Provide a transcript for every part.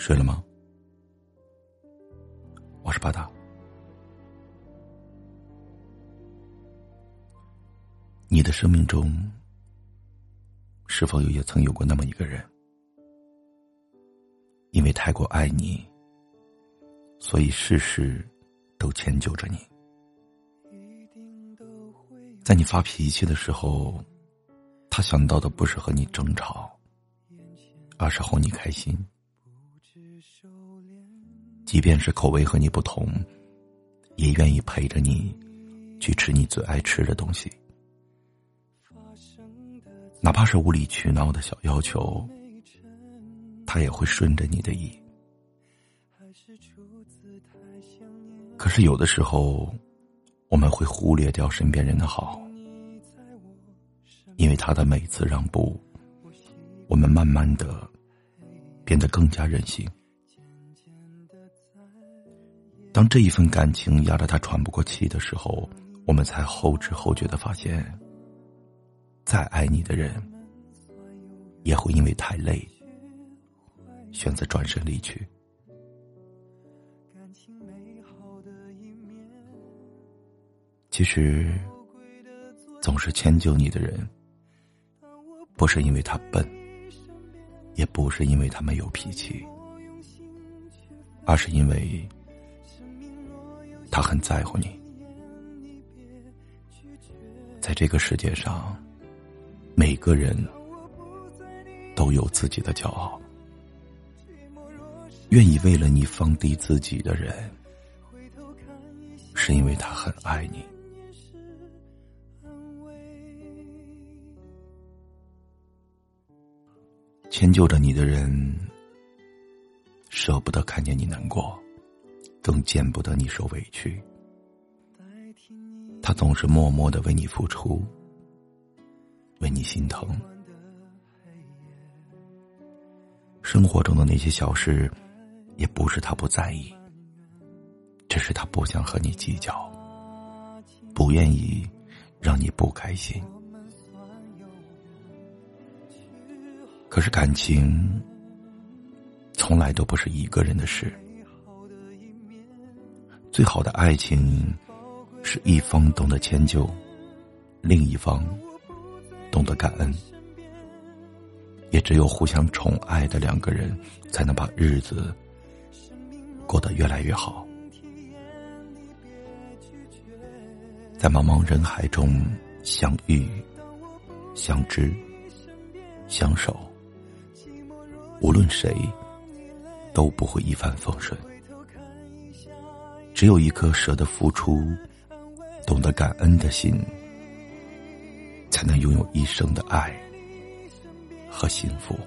睡了吗？我是巴达。你的生命中，是否有也曾有过那么一个人，因为太过爱你，所以事事都迁就着你？在你发脾气的时候，他想到的不是和你争吵，而是哄你开心。即便是口味和你不同，也愿意陪着你去吃你最爱吃的东西，哪怕是无理取闹的小要求，他也会顺着你的意。可是有的时候，我们会忽略掉身边人的好，因为他的每次让步，我们慢慢的变得更加任性。当这一份感情压得他喘不过气的时候，我们才后知后觉的发现，再爱你的人，也会因为太累，选择转身离去。其实，总是迁就你的人，不是因为他笨，也不是因为他没有脾气，而是因为。他很在乎你，在这个世界上，每个人都有自己的骄傲。愿意为了你放低自己的人，是因为他很爱你。迁就着你的人，舍不得看见你难过。更见不得你受委屈，他总是默默的为你付出，为你心疼。生活中的那些小事，也不是他不在意，只是他不想和你计较，不愿意让你不开心。可是感情，从来都不是一个人的事。最好的爱情，是一方懂得迁就，另一方懂得感恩。也只有互相宠爱的两个人，才能把日子过得越来越好。在茫茫人海中相遇、相知、相守，无论谁都不会一帆风顺。只有一颗舍得付出、懂得感恩的心，才能拥有一生的爱和幸福。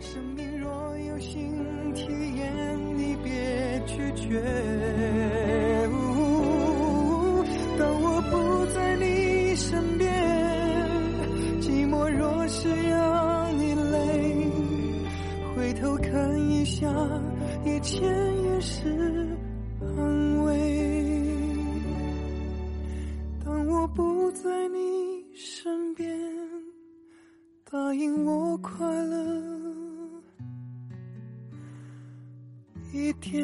生命若有新体验，你别拒绝。下一切也是安慰。当我不在你身边，答应我快乐一点。